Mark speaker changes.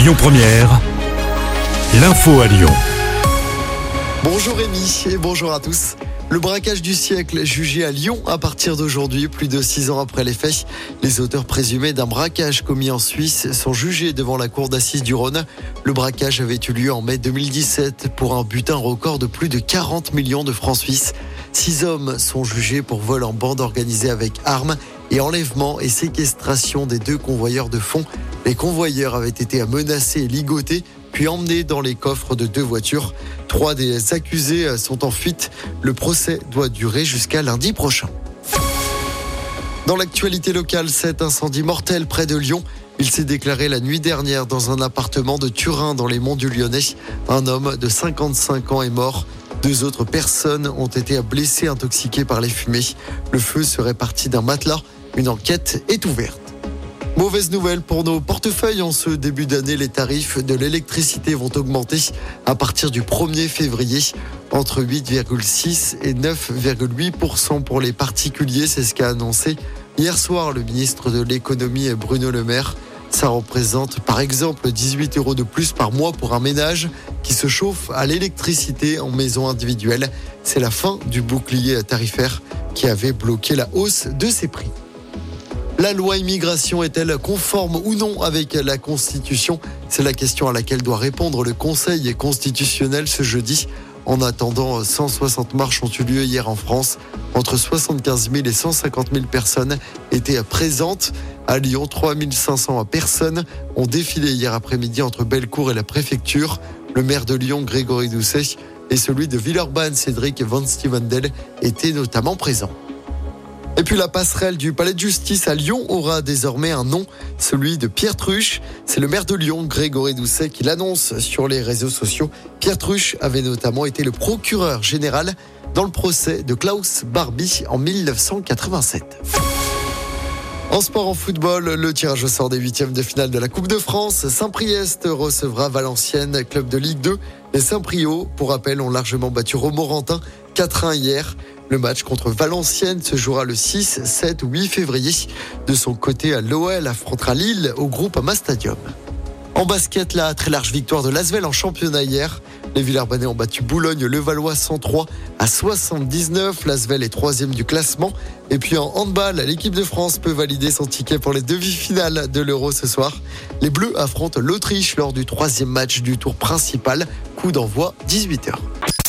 Speaker 1: Lyon Première, l'info à Lyon.
Speaker 2: Bonjour Rémi et bonjour à tous. Le braquage du siècle jugé à Lyon à partir d'aujourd'hui, plus de six ans après les faits. Les auteurs présumés d'un braquage commis en Suisse sont jugés devant la cour d'assises du Rhône. Le braquage avait eu lieu en mai 2017 pour un butin record de plus de 40 millions de francs suisses. Six hommes sont jugés pour vol en bande organisée avec armes et enlèvement et séquestration des deux convoyeurs de fonds. Les convoyeurs avaient été menacés et ligotés, puis emmenés dans les coffres de deux voitures. Trois des accusés sont en fuite. Le procès doit durer jusqu'à lundi prochain. Dans l'actualité locale, cet incendie mortel près de Lyon. Il s'est déclaré la nuit dernière dans un appartement de Turin dans les monts du Lyonnais. Un homme de 55 ans est mort. Deux autres personnes ont été blessées intoxiquées par les fumées. Le feu serait parti d'un matelas. Une enquête est ouverte. Mauvaise nouvelle pour nos portefeuilles. En ce début d'année, les tarifs de l'électricité vont augmenter à partir du 1er février. Entre 8,6 et 9,8% pour les particuliers. C'est ce qu'a annoncé hier soir le ministre de l'économie Bruno Le Maire. Ça représente par exemple 18 euros de plus par mois pour un ménage qui se chauffe à l'électricité en maison individuelle. C'est la fin du bouclier tarifaire qui avait bloqué la hausse de ses prix. La loi immigration est-elle conforme ou non avec la Constitution? C'est la question à laquelle doit répondre le Conseil constitutionnel ce jeudi. En attendant, 160 marches ont eu lieu hier en France. Entre 75 000 et 150 000 personnes étaient présentes. À Lyon, 3500 personnes ont défilé hier après-midi entre Bellecour et la préfecture. Le maire de Lyon, Grégory Doucet, et celui de Villeurbanne, Cédric Van Stevendel, étaient notamment présents. Et puis la passerelle du palais de justice à Lyon aura désormais un nom, celui de Pierre Truche. C'est le maire de Lyon, Grégory Doucet, qui l'annonce sur les réseaux sociaux. Pierre Truche avait notamment été le procureur général dans le procès de Klaus Barbie en 1987. En sport, en football, le tirage au sort des huitièmes de finale de la Coupe de France. Saint-Priest recevra Valenciennes, club de Ligue 2. Les Saint-Priot, pour rappel, ont largement battu Romorantin 4-1 hier. Le match contre Valenciennes se jouera le 6, 7 ou 8 février. De son côté, l'OL affrontera Lille au groupe Ama Stadium. En basket, la très large victoire de Lasvel en championnat hier. Les Villers-Banais ont battu Boulogne-Levallois 103 à 79. Lasvel est troisième du classement. Et puis en handball, l'équipe de France peut valider son ticket pour les demi-finales de l'Euro ce soir. Les Bleus affrontent l'Autriche lors du troisième match du tour principal. Coup d'envoi 18h.